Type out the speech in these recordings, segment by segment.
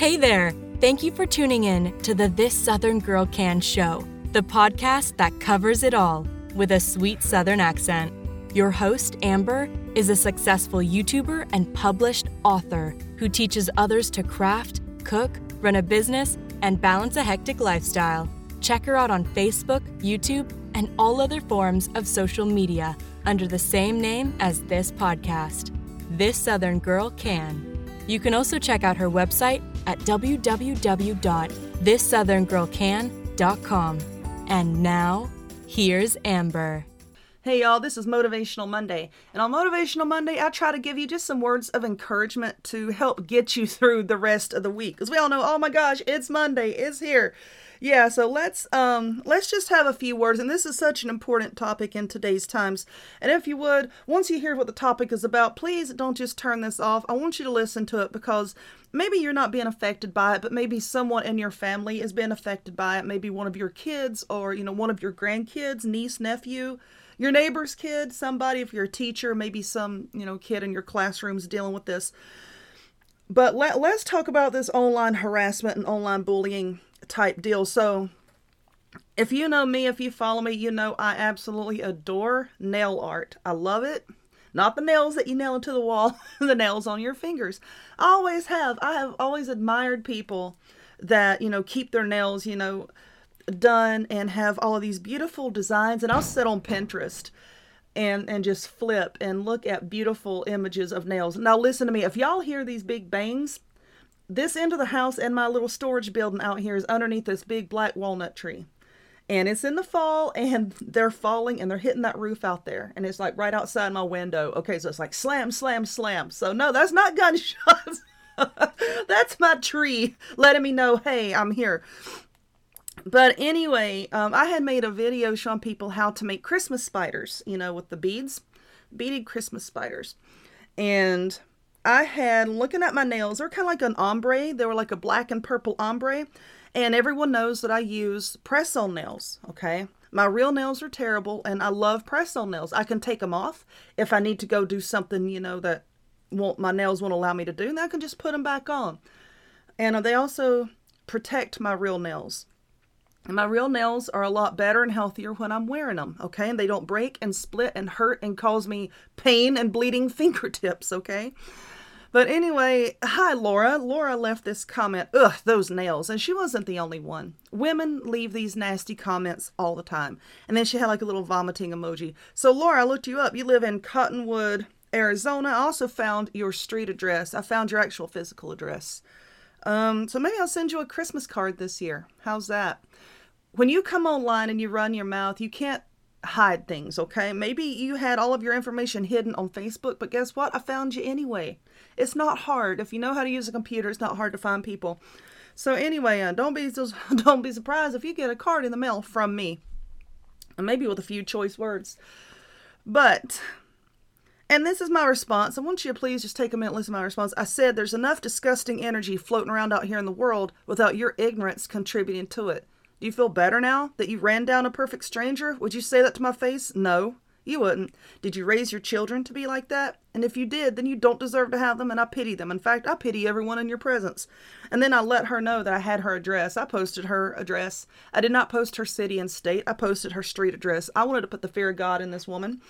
Hey there! Thank you for tuning in to the This Southern Girl Can show, the podcast that covers it all with a sweet Southern accent. Your host, Amber, is a successful YouTuber and published author who teaches others to craft, cook, run a business, and balance a hectic lifestyle. Check her out on Facebook, YouTube, and all other forms of social media under the same name as this podcast. This Southern Girl Can. You can also check out her website at www.thissoutherngirlcan.com. And now, here's Amber. Hey y'all, this is Motivational Monday. And on Motivational Monday, I try to give you just some words of encouragement to help get you through the rest of the week. Because we all know, oh my gosh, it's Monday, it's here. Yeah, so let's um let's just have a few words and this is such an important topic in today's times. And if you would, once you hear what the topic is about, please don't just turn this off. I want you to listen to it because maybe you're not being affected by it, but maybe someone in your family is being affected by it. Maybe one of your kids or, you know, one of your grandkids, niece, nephew, your neighbor's kid, somebody, if you're a teacher, maybe some, you know, kid in your classroom's dealing with this. But let, let's talk about this online harassment and online bullying type deal. So, if you know me, if you follow me, you know I absolutely adore nail art. I love it. Not the nails that you nail into the wall, the nails on your fingers. I always have. I have always admired people that, you know, keep their nails, you know, done and have all of these beautiful designs. And I'll sit on Pinterest and and just flip and look at beautiful images of nails. Now listen to me. If y'all hear these big bangs, this end of the house and my little storage building out here is underneath this big black walnut tree. And it's in the fall and they're falling and they're hitting that roof out there. And it's like right outside my window. Okay, so it's like slam, slam, slam. So no, that's not gunshots. that's my tree letting me know, hey, I'm here. But anyway, um, I had made a video showing people how to make Christmas spiders, you know, with the beads, beaded Christmas spiders. And I had looking at my nails, they're kind of like an ombre. They were like a black and purple ombre. And everyone knows that I use press on nails, okay? My real nails are terrible and I love press on nails. I can take them off if I need to go do something, you know, that won't my nails won't allow me to do, and I can just put them back on. And they also protect my real nails. My real nails are a lot better and healthier when I'm wearing them, okay? And they don't break and split and hurt and cause me pain and bleeding fingertips, okay? But anyway, hi Laura. Laura left this comment. Ugh, those nails. And she wasn't the only one. Women leave these nasty comments all the time. And then she had like a little vomiting emoji. So Laura, I looked you up. You live in Cottonwood, Arizona. I also found your street address. I found your actual physical address. Um, so maybe I'll send you a Christmas card this year. How's that? When you come online and you run your mouth, you can't hide things, okay? Maybe you had all of your information hidden on Facebook, but guess what? I found you anyway. It's not hard. If you know how to use a computer, it's not hard to find people. So anyway, uh, don't be don't be surprised if you get a card in the mail from me. And maybe with a few choice words. But and this is my response. I want you to please just take a minute listen to my response. I said there's enough disgusting energy floating around out here in the world without your ignorance contributing to it. Do you feel better now that you ran down a perfect stranger? Would you say that to my face? No. You wouldn't. Did you raise your children to be like that? And if you did, then you don't deserve to have them, and I pity them. In fact, I pity everyone in your presence. And then I let her know that I had her address. I posted her address. I did not post her city and state, I posted her street address. I wanted to put the fear of God in this woman.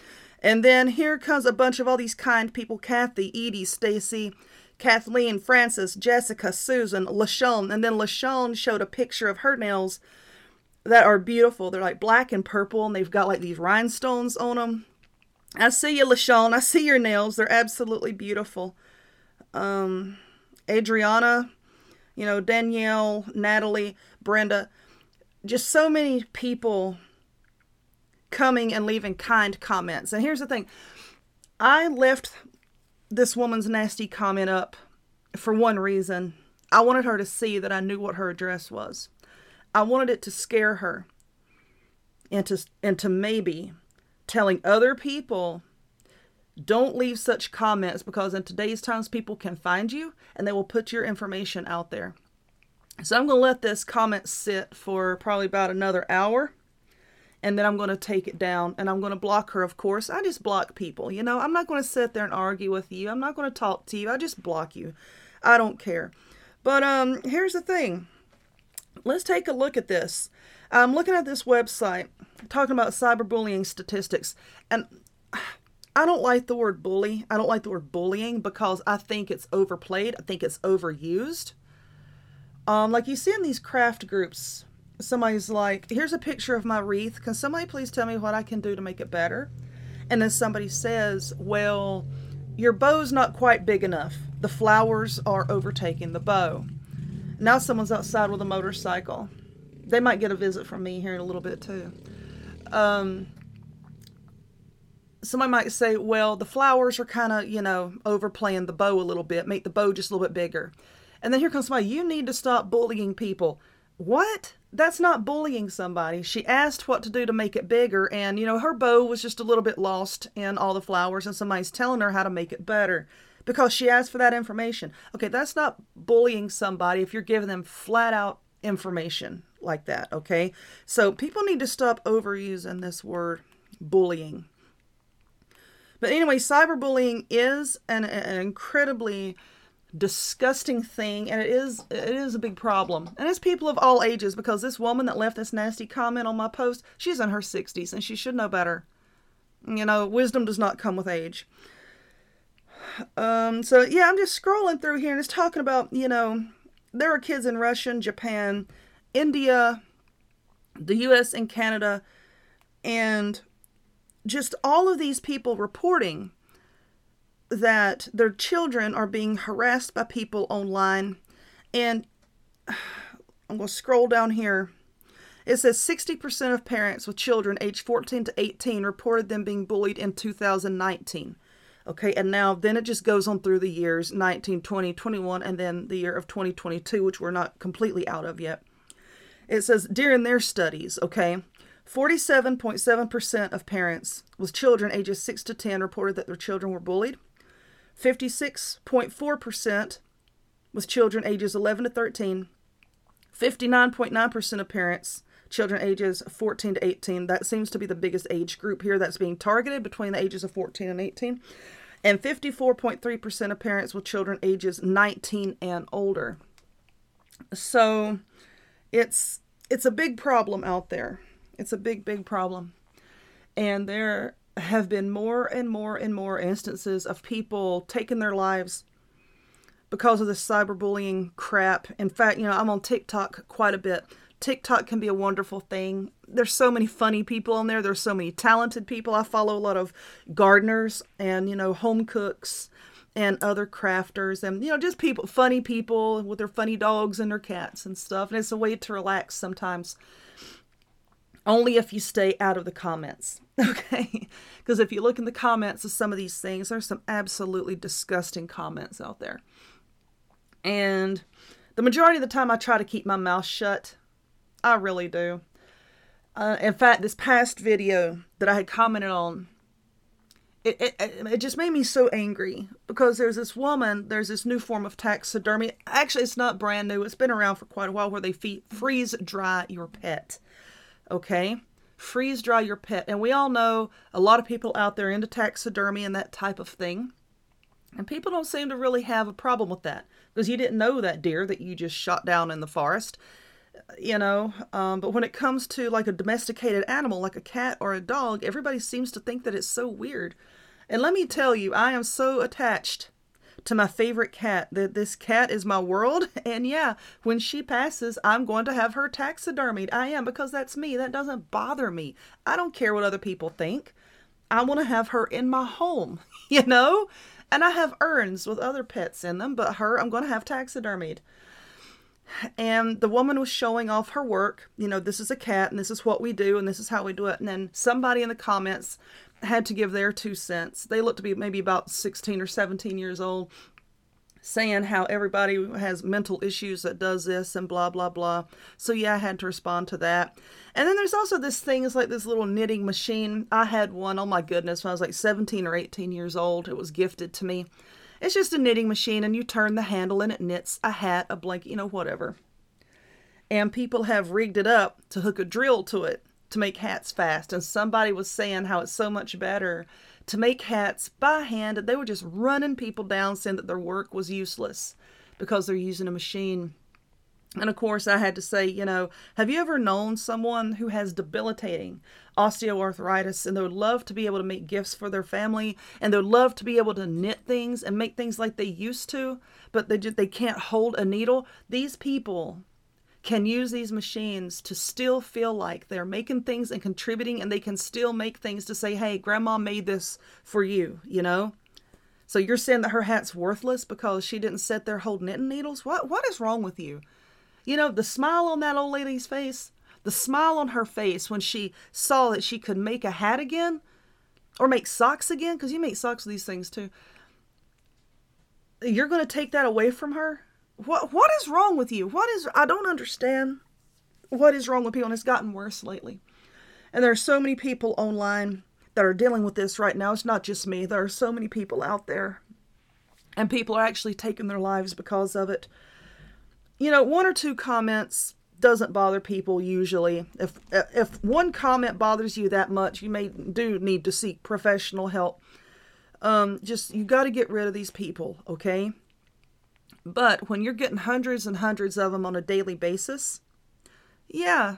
And then here comes a bunch of all these kind people Kathy, Edie, Stacy, Kathleen, Frances, Jessica, Susan, LaShawn. And then LaShawn showed a picture of her nails that are beautiful. They're like black and purple, and they've got like these rhinestones on them. I see you, LaShawn. I see your nails. They're absolutely beautiful. Um, Adriana, you know, Danielle, Natalie, Brenda, just so many people coming and leaving kind comments. And here's the thing I left this woman's nasty comment up for one reason. I wanted her to see that I knew what her address was. I wanted it to scare her into into maybe telling other people don't leave such comments because in today's times people can find you and they will put your information out there. So I'm going to let this comment sit for probably about another hour and then I'm going to take it down and I'm going to block her, of course. I just block people, you know. I'm not going to sit there and argue with you. I'm not going to talk to you. I just block you. I don't care. But um, here's the thing. Let's take a look at this. I'm looking at this website talking about cyberbullying statistics, and I don't like the word bully. I don't like the word bullying because I think it's overplayed. I think it's overused. Um, like you see in these craft groups, somebody's like, "Here's a picture of my wreath. Can somebody please tell me what I can do to make it better?" And then somebody says, "Well, your bow's not quite big enough. The flowers are overtaking the bow." Now someone's outside with a motorcycle. They might get a visit from me here in a little bit too. Um, somebody might say, well, the flowers are kind of, you know, overplaying the bow a little bit, make the bow just a little bit bigger. And then here comes somebody, you need to stop bullying people. What? That's not bullying somebody. She asked what to do to make it bigger, and, you know, her bow was just a little bit lost in all the flowers, and somebody's telling her how to make it better because she asked for that information. Okay, that's not bullying somebody if you're giving them flat out information like that, okay? So people need to stop overusing this word bullying. But anyway, cyberbullying is an, an incredibly disgusting thing and it is it is a big problem and it's people of all ages because this woman that left this nasty comment on my post she's in her 60s and she should know better you know wisdom does not come with age um so yeah i'm just scrolling through here and it's talking about you know there are kids in russia japan india the us and canada and just all of these people reporting that their children are being harassed by people online. And I'm going to scroll down here. It says 60% of parents with children aged 14 to 18 reported them being bullied in 2019. Okay, and now then it just goes on through the years 19, 20, 21, and then the year of 2022, which we're not completely out of yet. It says during their studies, okay, 47.7% of parents with children ages 6 to 10 reported that their children were bullied. 56.4% with children ages 11 to 13. 59.9% of parents, children ages 14 to 18. That seems to be the biggest age group here that's being targeted between the ages of 14 and 18. And 54.3% of parents with children ages 19 and older. So it's it's a big problem out there. It's a big, big problem. And there have been more and more and more instances of people taking their lives because of this cyberbullying crap. In fact, you know, I'm on TikTok quite a bit. TikTok can be a wonderful thing. There's so many funny people on there. There's so many talented people. I follow a lot of gardeners and, you know, home cooks and other crafters and, you know, just people, funny people with their funny dogs and their cats and stuff. And it's a way to relax sometimes only if you stay out of the comments, okay? Because if you look in the comments of some of these things, there's some absolutely disgusting comments out there. And the majority of the time, I try to keep my mouth shut. I really do. Uh, in fact, this past video that I had commented on, it, it, it just made me so angry because there's this woman, there's this new form of taxidermy. Actually, it's not brand new, it's been around for quite a while where they feed, freeze dry your pet okay? Freeze dry your pet. And we all know a lot of people out there into taxidermy and that type of thing. And people don't seem to really have a problem with that because you didn't know that deer that you just shot down in the forest, you know. Um, but when it comes to like a domesticated animal, like a cat or a dog, everybody seems to think that it's so weird. And let me tell you, I am so attached to my favorite cat. That this cat is my world. And yeah, when she passes, I'm going to have her taxidermied. I am because that's me. That doesn't bother me. I don't care what other people think. I want to have her in my home, you know? And I have urns with other pets in them, but her, I'm going to have taxidermied. And the woman was showing off her work. You know, this is a cat, and this is what we do, and this is how we do it. And then somebody in the comments had to give their two cents. They looked to be maybe about 16 or 17 years old, saying how everybody has mental issues that does this and blah, blah, blah. So, yeah, I had to respond to that. And then there's also this thing, it's like this little knitting machine. I had one, oh my goodness, when I was like 17 or 18 years old. It was gifted to me. It's just a knitting machine, and you turn the handle and it knits a hat, a blanket, you know, whatever. And people have rigged it up to hook a drill to it to make hats fast. And somebody was saying how it's so much better to make hats by hand. They were just running people down saying that their work was useless because they're using a machine. And of course, I had to say, you know, have you ever known someone who has debilitating osteoarthritis and they would love to be able to make gifts for their family and they would love to be able to knit things and make things like they used to, but they just they can't hold a needle? These people can use these machines to still feel like they're making things and contributing and they can still make things to say, "Hey, grandma made this for you," you know? So you're saying that her hat's worthless because she didn't sit there holding knitting needles? What what is wrong with you? You know, the smile on that old lady's face, the smile on her face when she saw that she could make a hat again or make socks again, because you make socks with these things too. You're going to take that away from her? What what is wrong with you? What is I don't understand what is wrong with people and it's gotten worse lately. And there are so many people online that are dealing with this right now. It's not just me. There are so many people out there. And people are actually taking their lives because of it you know, one or two comments doesn't bother people usually. If if one comment bothers you that much, you may do need to seek professional help. Um, just you got to get rid of these people, okay? But when you're getting hundreds and hundreds of them on a daily basis, yeah,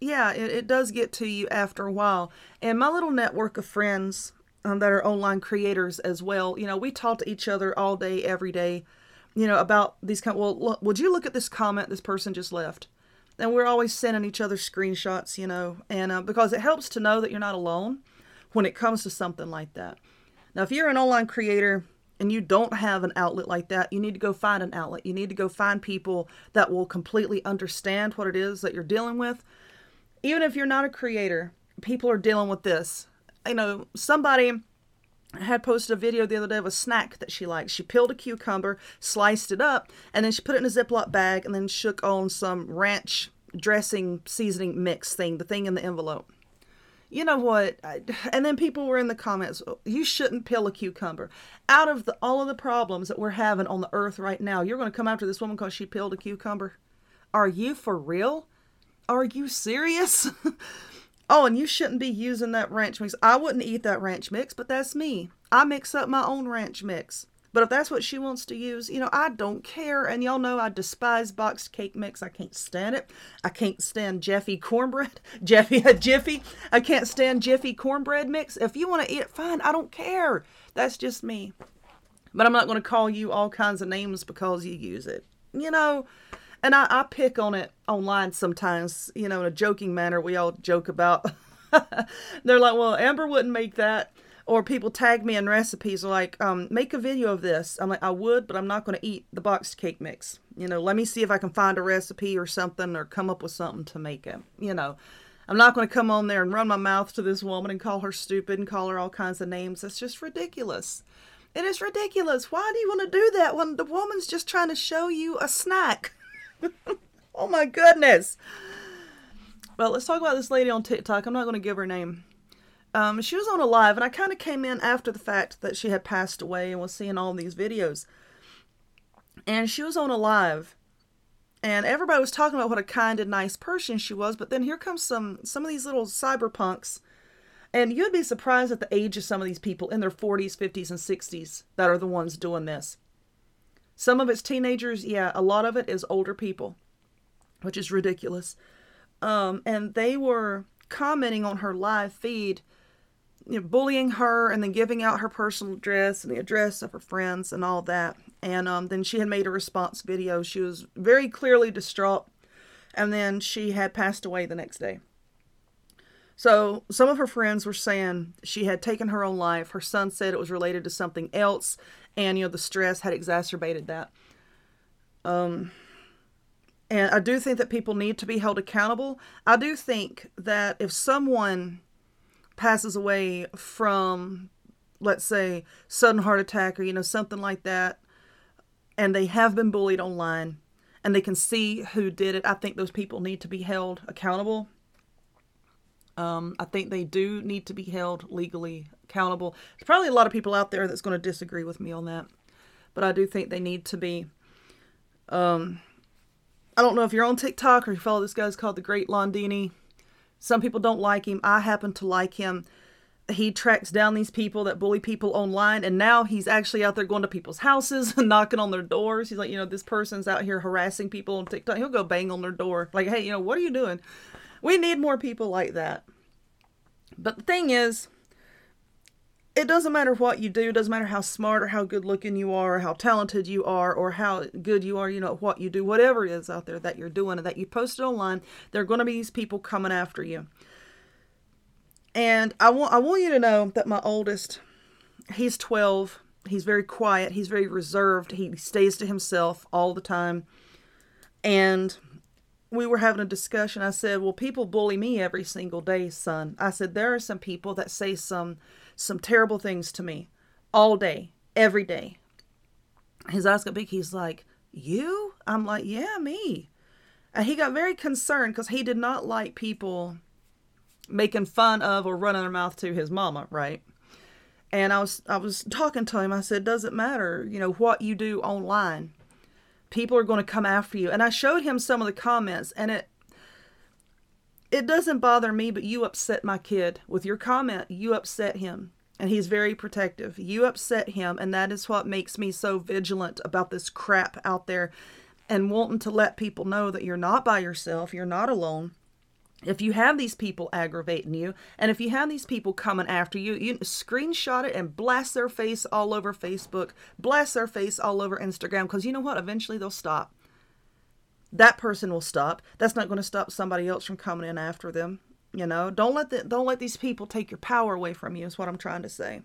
yeah, it, it does get to you after a while. And my little network of friends um, that are online creators as well, you know, we talk to each other all day, every day you know, about these kind. Well, look, would you look at this comment this person just left? And we're always sending each other screenshots, you know, and uh, because it helps to know that you're not alone when it comes to something like that. Now, if you're an online creator and you don't have an outlet like that, you need to go find an outlet. You need to go find people that will completely understand what it is that you're dealing with. Even if you're not a creator, people are dealing with this. You know, somebody had posted a video the other day of a snack that she liked. She peeled a cucumber, sliced it up, and then she put it in a Ziploc bag and then shook on some ranch dressing seasoning mix thing, the thing in the envelope. You know what? And then people were in the comments, you shouldn't peel a cucumber. Out of the, all of the problems that we're having on the earth right now, you're going to come after this woman because she peeled a cucumber? Are you for real? Are you serious? Oh, and you shouldn't be using that ranch mix. I wouldn't eat that ranch mix, but that's me. I mix up my own ranch mix. But if that's what she wants to use, you know, I don't care. And y'all know I despise boxed cake mix. I can't stand it. I can't stand Jeffy cornbread. Jeffy, Jiffy. I can't stand Jiffy cornbread mix. If you want to eat it, fine. I don't care. That's just me. But I'm not going to call you all kinds of names because you use it. You know, and I, I pick on it online sometimes, you know, in a joking manner. We all joke about. They're like, well, Amber wouldn't make that. Or people tag me in recipes like, um, make a video of this. I'm like, I would, but I'm not going to eat the boxed cake mix. You know, let me see if I can find a recipe or something or come up with something to make it. You know, I'm not going to come on there and run my mouth to this woman and call her stupid and call her all kinds of names. That's just ridiculous. It is ridiculous. Why do you want to do that when the woman's just trying to show you a snack? oh my goodness. Well, let's talk about this lady on TikTok. I'm not going to give her name. Um, she was on a live, and I kind of came in after the fact that she had passed away and was seeing all these videos. And she was on a live, and everybody was talking about what a kind and nice person she was. But then here comes some some of these little cyberpunks, and you'd be surprised at the age of some of these people in their 40s, 50s, and 60s that are the ones doing this. Some of it's teenagers, yeah, a lot of it is older people, which is ridiculous. Um, and they were commenting on her live feed, you know, bullying her and then giving out her personal address and the address of her friends and all that. And um, then she had made a response video. She was very clearly distraught. And then she had passed away the next day. So some of her friends were saying she had taken her own life. Her son said it was related to something else, and you know the stress had exacerbated that. Um, and I do think that people need to be held accountable. I do think that if someone passes away from, let's say, sudden heart attack or you know something like that, and they have been bullied online, and they can see who did it, I think those people need to be held accountable um, I think they do need to be held legally accountable. There's probably a lot of people out there that's going to disagree with me on that, but I do think they need to be. Um, I don't know if you're on TikTok or you follow this guy's called the Great Londini. Some people don't like him. I happen to like him. he tracks down these people that bully people online and now he's actually out there going to people's houses and knocking on their doors he's like you know this person's out here harassing people on tiktok he'll go bang on their door like hey you know what are you doing we need more people like that but the thing is it doesn't matter what you do it doesn't matter how smart or how good looking you are or how talented you are or how good you are you know what you do whatever it is out there that you're doing and that you posted online there are going to be these people coming after you and I want I want you to know that my oldest, he's 12. He's very quiet. He's very reserved. He stays to himself all the time. And we were having a discussion. I said, "Well, people bully me every single day, son." I said, "There are some people that say some some terrible things to me all day, every day." His eyes got big. He's like, "You?" I'm like, "Yeah, me." And he got very concerned because he did not like people making fun of or running their mouth to his mama, right? And I was I was talking to him. I said, "Doesn't matter, you know what you do online. People are going to come after you." And I showed him some of the comments, and it it doesn't bother me, but you upset my kid with your comment. You upset him, and he's very protective. You upset him, and that is what makes me so vigilant about this crap out there, and wanting to let people know that you're not by yourself. You're not alone if you have these people aggravating you and if you have these people coming after you you screenshot it and blast their face all over facebook blast their face all over instagram because you know what eventually they'll stop that person will stop that's not going to stop somebody else from coming in after them you know don't let the, don't let these people take your power away from you is what i'm trying to say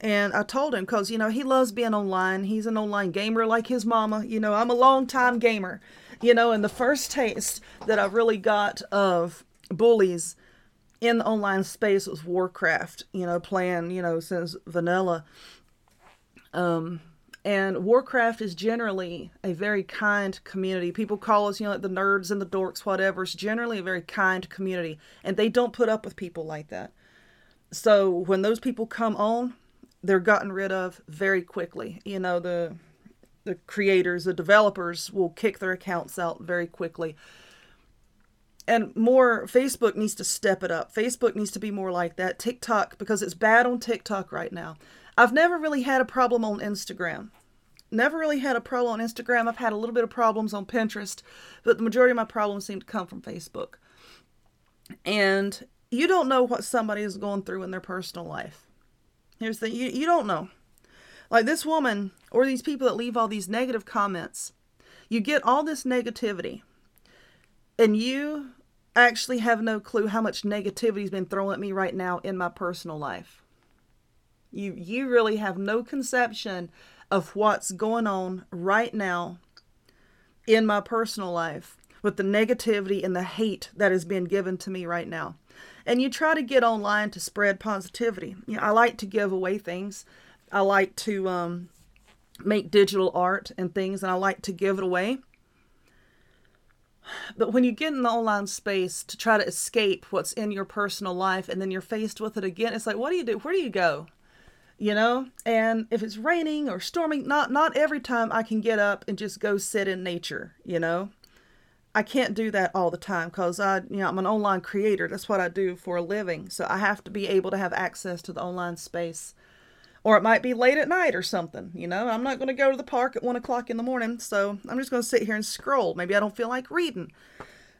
and I told him because, you know, he loves being online. He's an online gamer like his mama. You know, I'm a long time gamer. You know, and the first taste that I really got of bullies in the online space was Warcraft, you know, playing, you know, since vanilla. Um, and Warcraft is generally a very kind community. People call us, you know, the nerds and the dorks, whatever. It's generally a very kind community, and they don't put up with people like that. So when those people come on, they're gotten rid of very quickly. You know, the the creators, the developers will kick their accounts out very quickly. And more Facebook needs to step it up. Facebook needs to be more like that. TikTok because it's bad on TikTok right now. I've never really had a problem on Instagram. Never really had a problem on Instagram. I've had a little bit of problems on Pinterest, but the majority of my problems seem to come from Facebook. And you don't know what somebody is going through in their personal life. Here's the you, you don't know. Like this woman or these people that leave all these negative comments, you get all this negativity, and you actually have no clue how much negativity's been thrown at me right now in my personal life. You you really have no conception of what's going on right now in my personal life with the negativity and the hate that is being given to me right now and you try to get online to spread positivity. You know, I like to give away things. I like to um, make digital art and things, and I like to give it away. But when you get in the online space to try to escape what's in your personal life and then you're faced with it again, it's like, what do you do? Where do you go? You know? And if it's raining or storming, not not every time I can get up and just go sit in nature, you know? I can't do that all the time because I, you know, I'm an online creator. That's what I do for a living. So I have to be able to have access to the online space. Or it might be late at night or something, you know. I'm not going to go to the park at one o'clock in the morning, so I'm just going to sit here and scroll. Maybe I don't feel like reading,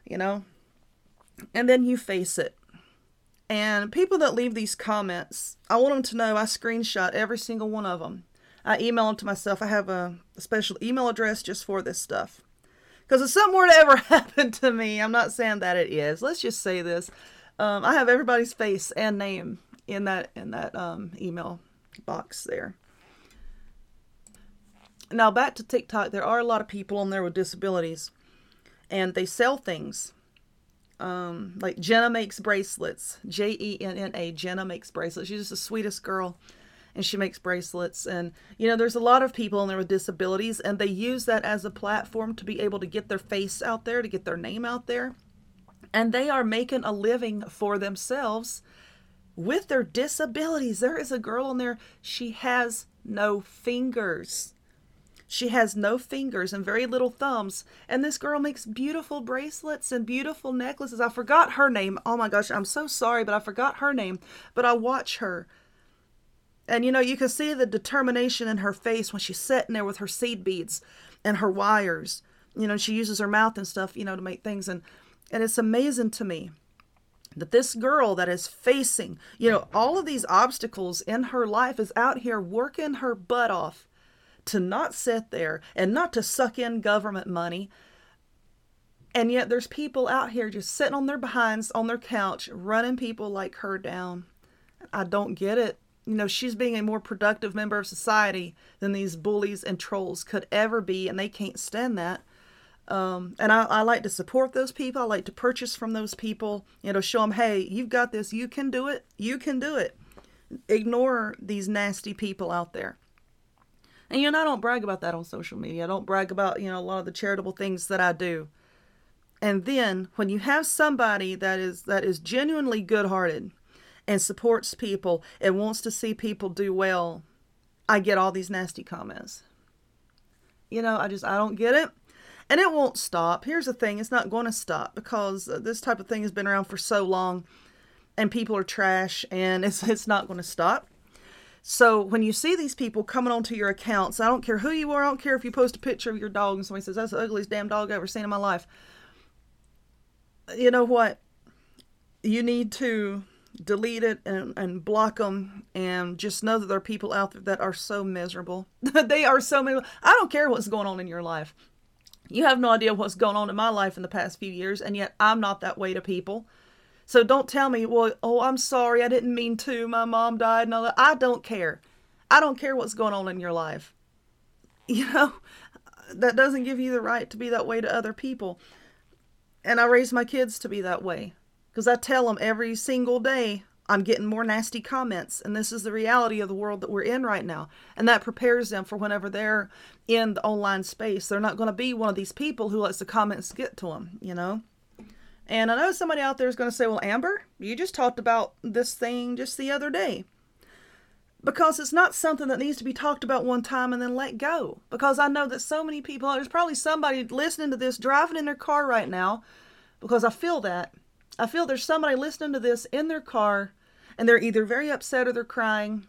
you know. And then you face it. And people that leave these comments, I want them to know I screenshot every single one of them. I email them to myself. I have a, special email address just for this stuff. Because if something were to ever happen to me, I'm not saying that it is. Let's just say this: um, I have everybody's face and name in that in that um, email box there. Now back to TikTok. There are a lot of people on there with disabilities, and they sell things. Um, like Jenna makes bracelets. J E N N A. Jenna makes bracelets. She's just the sweetest girl and she makes bracelets. And, you know, there's a lot of people in there with disabilities, and they use that as a platform to be able to get their face out there, to get their name out there. And they are making a living for themselves with their disabilities. There is a girl in there, she has no fingers. She has no fingers and very little thumbs. And this girl makes beautiful bracelets and beautiful necklaces. I forgot her name. Oh my gosh, I'm so sorry, but I forgot her name. But I watch her. And you know, you can see the determination in her face when she's sitting there with her seed beads and her wires. You know, she uses her mouth and stuff, you know, to make things. And, and it's amazing to me that this girl that is facing, you know, all of these obstacles in her life is out here working her butt off to not sit there and not to suck in government money. And yet there's people out here just sitting on their behinds on their couch running people like her down. I don't get it. You know, she's being a more productive member of society than these bullies and trolls could ever be, and they can't stand that. Um, and I, I like to support those people. I like to purchase from those people, you know, show them, hey, you've got this. You can do it. You can do it. Ignore these nasty people out there. And you know, I don't brag about that on social media. I don't brag about, you know, a lot of the charitable things that I do. And then when you have somebody that is that is genuinely good-hearted and supports people and wants to see people do well, I get all these nasty comments. You know, I just I don't get it. And it won't stop. Here's the thing, it's not going to stop because uh, this type of thing has been around for so long and people are trash and it's it's not going to stop. So when you see these people coming onto your accounts, I don't care who you are, I don't care if you post a picture of your dog and somebody says, That's the ugliest damn dog I've ever seen in my life. Uh, you know what? You need to delete it and, and block them and just know that there are people out there that are so miserable. they are so miserable. I don't care what's going on in your life. You have no idea what's going on in my life in the past few years, and yet I'm not that way to people. So don't tell me, well, oh, I'm sorry, I didn't mean to. My mom died and all that. I don't care. I don't care what's going on in your life. You know, that doesn't give you the right to be that way to other people. And I raise my kids to be that way because I tell them every single day I'm getting more nasty comments. And this is the reality of the world that we're in right now. And that prepares them for whenever they're in the online space. They're not going to be one of these people who lets the comments get to them, you know? And I know somebody out there is going to say, well, Amber, you just talked about this thing just the other day. Because it's not something that needs to be talked about one time and then let go. Because I know that so many people, there's probably somebody listening to this driving in their car right now, because I feel that. I feel there's somebody listening to this in their car and they're either very upset or they're crying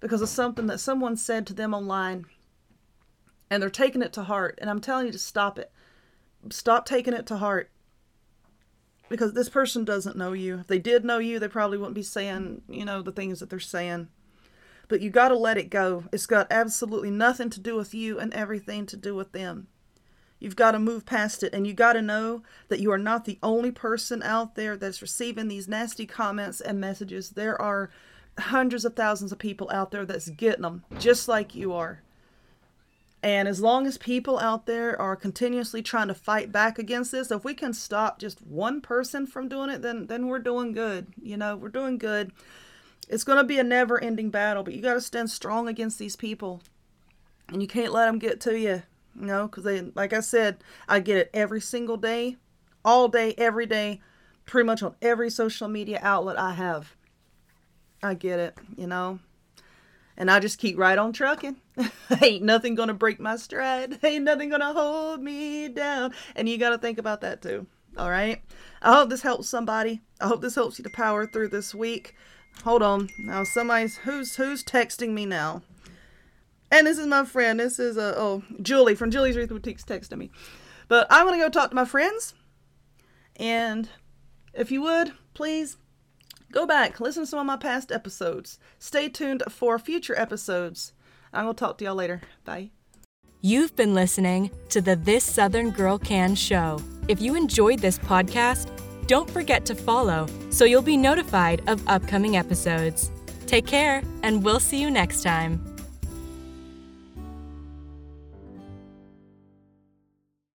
because of something that someone said to them online and they're taking it to heart. And I'm telling you to stop it. Stop taking it to heart because this person doesn't know you. If they did know you, they probably wouldn't be saying, you know, the things that they're saying. But you got to let it go. It's got absolutely nothing to do with you and everything to do with them. You've got to move past it and you got to know that you are not the only person out there that's receiving these nasty comments and messages. There are hundreds of thousands of people out there that's getting them just like you are. And as long as people out there are continuously trying to fight back against this, if we can stop just one person from doing it, then then we're doing good. You know, we're doing good. It's going to be a never-ending battle, but you got to stand strong against these people. And you can't let them get to you. You know, cuz they like I said, I get it every single day, all day, every day, pretty much on every social media outlet I have. I get it, you know and I just keep right on trucking. Ain't nothing gonna break my stride. Ain't nothing gonna hold me down. And you gotta think about that too. All right. I hope this helps somebody. I hope this helps you to power through this week. Hold on. Now somebody's who's who's texting me now. And this is my friend. This is uh, oh Julie from Julie's Ruth Boutiques texting me. But I'm gonna go talk to my friends. And if you would, please Go back, listen to some of my past episodes. Stay tuned for future episodes. I'm to talk to y'all later. Bye. You've been listening to the This Southern Girl Can show. If you enjoyed this podcast, don't forget to follow so you'll be notified of upcoming episodes. Take care, and we'll see you next time.